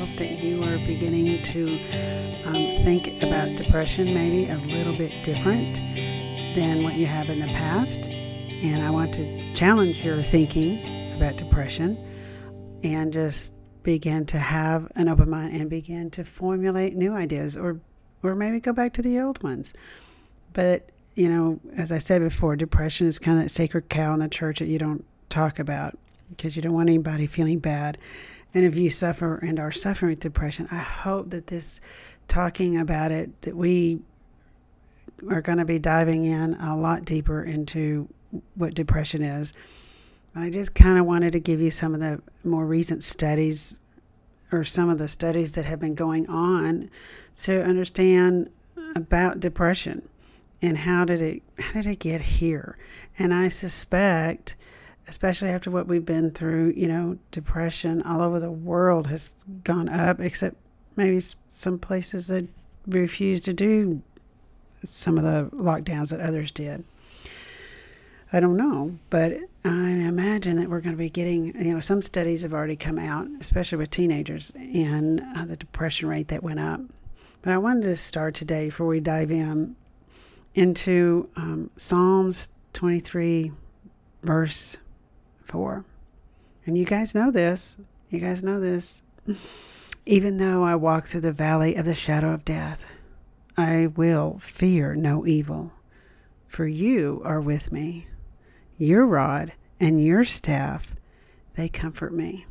hope that you are beginning to um, think about depression maybe a little bit different than what you have in the past. And I want to challenge your thinking about depression and just begin to have an open mind and begin to formulate new ideas or or maybe go back to the old ones. But, you know, as I said before, depression is kind of that sacred cow in the church that you don't talk about because you don't want anybody feeling bad. And if you suffer and are suffering with depression, I hope that this talking about it, that we are going to be diving in a lot deeper into what depression is. I just kind of wanted to give you some of the more recent studies or some of the studies that have been going on to understand about depression and how did it how did it get here. And I suspect especially after what we've been through, you know, depression all over the world has gone up, except maybe some places that refuse to do some of the lockdowns that others did. I don't know, but I imagine that we're going to be getting, you know, some studies have already come out, especially with teenagers, and uh, the depression rate that went up. But I wanted to start today before we dive in into um, Psalms 23, verse 4. And you guys know this. You guys know this. Even though I walk through the valley of the shadow of death, I will fear no evil, for you are with me. Your rod and your staff, they comfort me.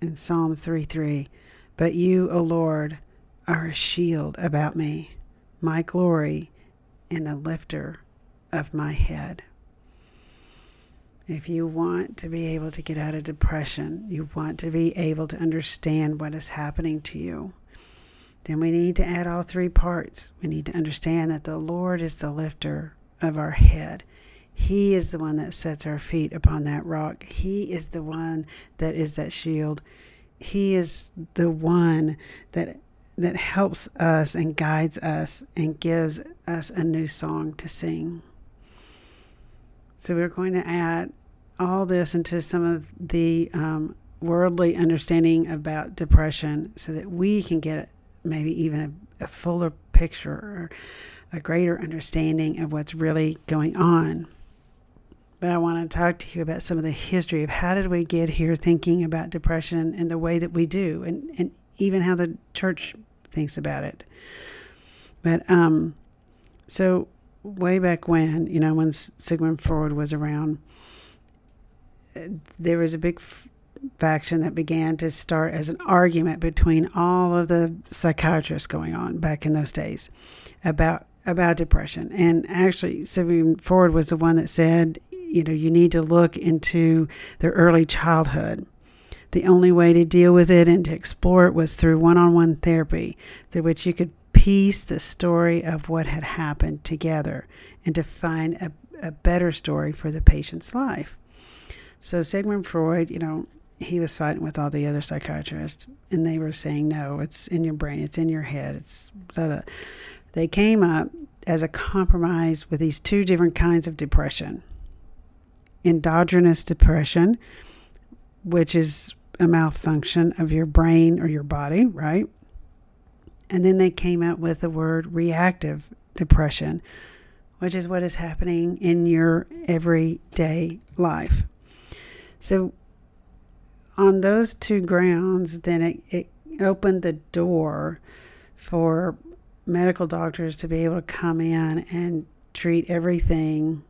In Psalm 3 3, but you, O Lord, are a shield about me, my glory, and the lifter of my head. If you want to be able to get out of depression, you want to be able to understand what is happening to you, then we need to add all three parts. We need to understand that the Lord is the lifter of our head. He is the one that sets our feet upon that rock. He is the one that is that shield. He is the one that that helps us and guides us and gives us a new song to sing. So we're going to add all this into some of the um, worldly understanding about depression so that we can get maybe even a, a fuller picture or a greater understanding of what's really going on. But I want to talk to you about some of the history of how did we get here thinking about depression in the way that we do, and, and even how the church thinks about it. But um, so way back when, you know, when Sigmund Freud was around, there was a big f- faction that began to start as an argument between all of the psychiatrists going on back in those days about about depression. And actually, Sigmund Freud was the one that said, you know, you need to look into their early childhood. The only way to deal with it and to explore it was through one on one therapy, through which you could piece the story of what had happened together and to find a, a better story for the patient's life. So Sigmund Freud, you know, he was fighting with all the other psychiatrists, and they were saying, no, it's in your brain, it's in your head, it's blah, blah. They came up as a compromise with these two different kinds of depression endogenous depression, which is a malfunction of your brain or your body, right? And then they came out with the word reactive depression, which is what is happening in your everyday life. So, on those two grounds, then it, it opened the door for medical doctors to be able to come in and treat everything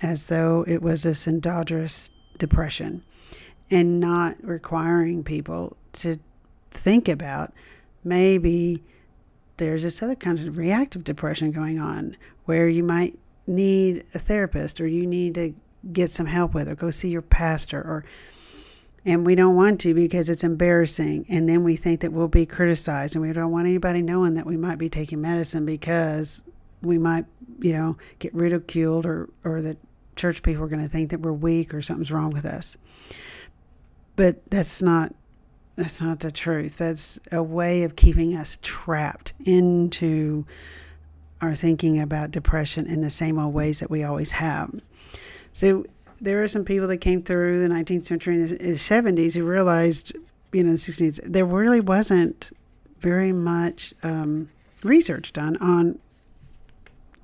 as though it was this endogenous depression and not requiring people to think about maybe there's this other kind of reactive depression going on where you might need a therapist or you need to get some help with or go see your pastor or And we don't want to because it's embarrassing. And then we think that we'll be criticized. And we don't want anybody knowing that we might be taking medicine because we might, you know, get ridiculed or, or that church people are going to think that we're weak or something's wrong with us. But that's not that's not the truth. That's a way of keeping us trapped into our thinking about depression in the same old ways that we always have. So there are some people that came through the 19th century and the 70s who realized, you know, the 16th, there really wasn't very much um, research done on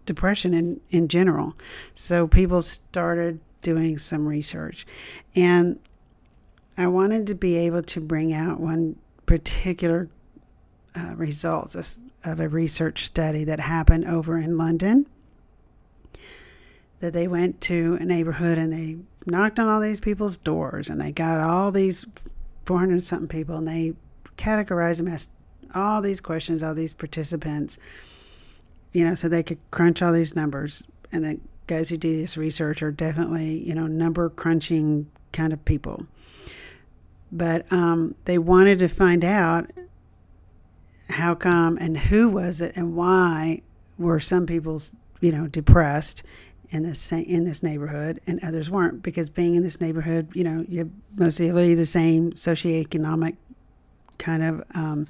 depression in, in general. So people started doing some research. And I wanted to be able to bring out one particular uh, results of a research study that happened over in London. That they went to a neighborhood and they knocked on all these people's doors and they got all these 400 something people and they categorized them as all these questions, all these participants, you know, so they could crunch all these numbers. And the guys who do this research are definitely, you know, number crunching kind of people but um, they wanted to find out how come and who was it and why were some people's you know depressed in this in this neighborhood and others weren't? Because being in this neighborhood you know you mostly the same socioeconomic kind of um,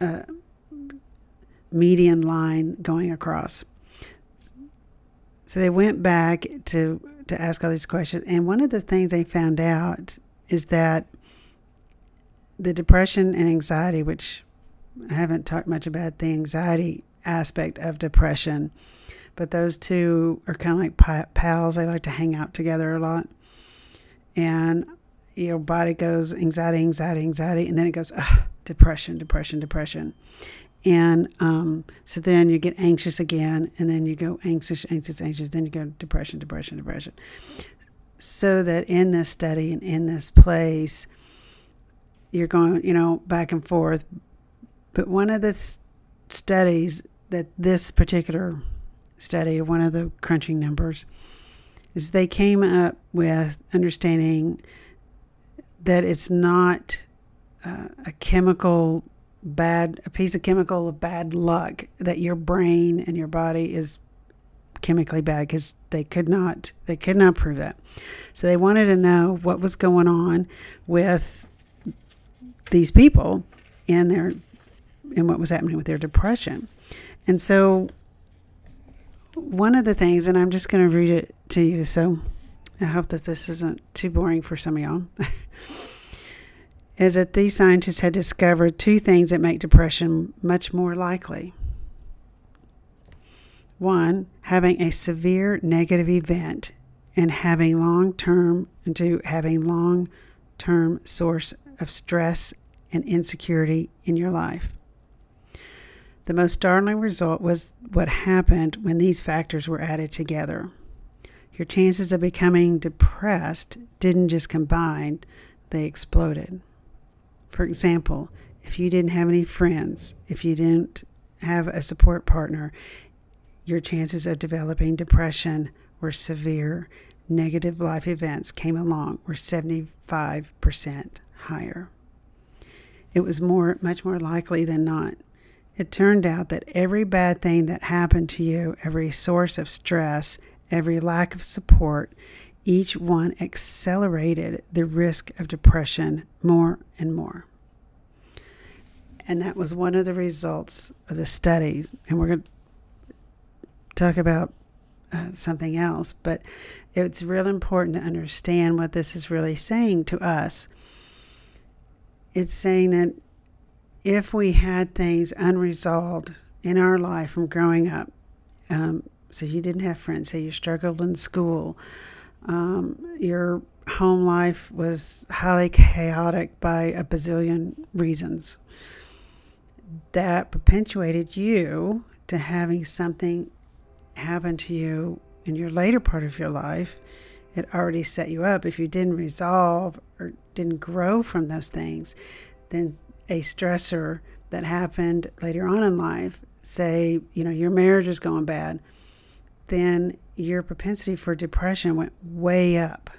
uh, median line going across. So they went back to to ask all these questions. And one of the things they found out is that the depression and anxiety, which I haven't talked much about the anxiety aspect of depression, but those two are kind of like pals. They like to hang out together a lot. And your body goes anxiety, anxiety, anxiety, and then it goes depression, depression, depression. And um, so then you get anxious again, and then you go anxious, anxious, anxious, then you go depression, depression, depression so that in this study and in this place, you're going, you know, back and forth. But one of the studies that this particular study, one of the crunching numbers, is they came up with understanding that it's not uh, a chemical bad, a piece of chemical of bad luck that your brain and your body is chemically bad because they could not they could not prove that. So they wanted to know what was going on with these people and their and what was happening with their depression. And so one of the things, and I'm just going to read it to you, so I hope that this isn't too boring for some of y'all, is that these scientists had discovered two things that make depression much more likely. One, having a severe negative event and having long term to having long term source of stress and insecurity in your life. The most startling result was what happened when these factors were added together. Your chances of becoming depressed didn't just combine, they exploded. For example, if you didn't have any friends, if you didn't have a support partner, your chances of developing depression were severe. Negative life events came along were 75% higher. It was more, much more likely than not. It turned out that every bad thing that happened to you, every source of stress, every lack of support, each one accelerated the risk of depression more and more. And that was one of the results of the studies. And we're going to talk about uh, something else, but it's real important to understand what this is really saying to us. It's saying that if we had things unresolved in our life from growing up, um, so you didn't have friends, say you struggled in school, um, your home life was highly chaotic by a bazillion reasons, that perpetuated you to having something happened to you in your later part of your life, it already set you up. If you didn't resolve or didn't grow from those things, then a stressor that happened later on in life, say, you know, your marriage is going bad, then your propensity for depression went way up.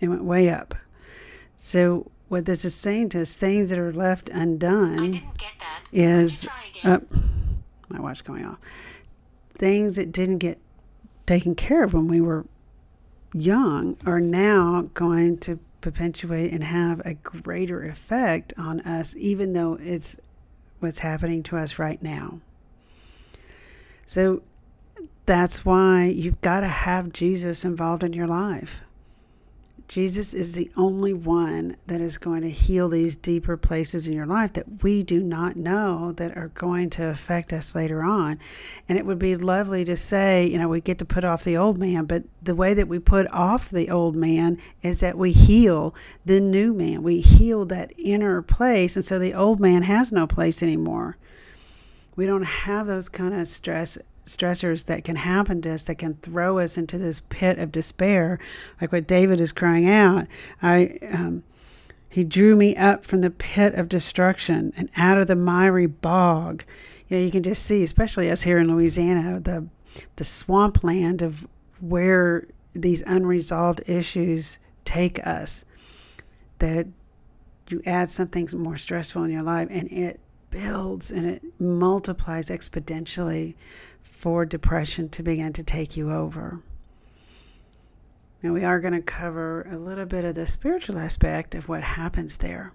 It went way up. So, what this is saying to us, things that are left undone is. Uh, my watch going off. Things that didn't get taken care of when we were young are now going to perpetuate and have a greater effect on us, even though it's what's happening to us right now. So that's why you've got to have Jesus involved in your life. Jesus is the only one that is going to heal these deeper places in your life that we do not know that are going to affect us later on. And it would be lovely to say, you know, we get to put off the old man, but the way that we put off the old man is that we heal the new man. We heal that inner place. And so the old man has no place anymore. We don't have those kind of stress stressors that can happen to us that can throw us into this pit of despair, like what David is crying out. I, um, he drew me up from the pit of destruction and out of the miry bog. You know, you can just see, especially us here in Louisiana, the the swampland of where these unresolved issues take us. That you add something more stressful in your life, and it builds and it multiplies exponentially for depression to begin to take you over. And we are going to cover a little bit of the spiritual aspect of what happens there.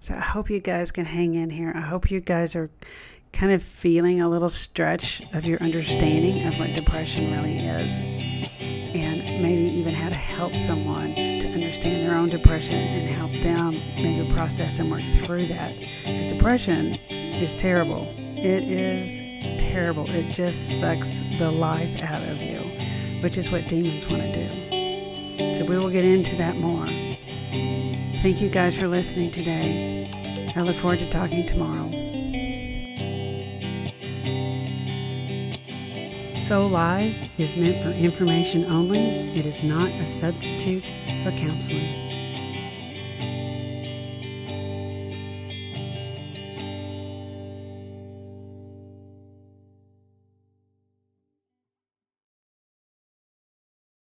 So I hope you guys can hang in here. I hope you guys are kind of feeling a little stretch of your understanding of what depression really is. And maybe even how to help someone to understand their own depression and help them maybe process and work through that. Because depression is terrible. It is terrible. It just sucks the life out of you, which is what demons want to do. So we will get into that more. Thank you guys for listening today. I look forward to talking tomorrow. Soul Lies is meant for information only. It is not a substitute for counseling.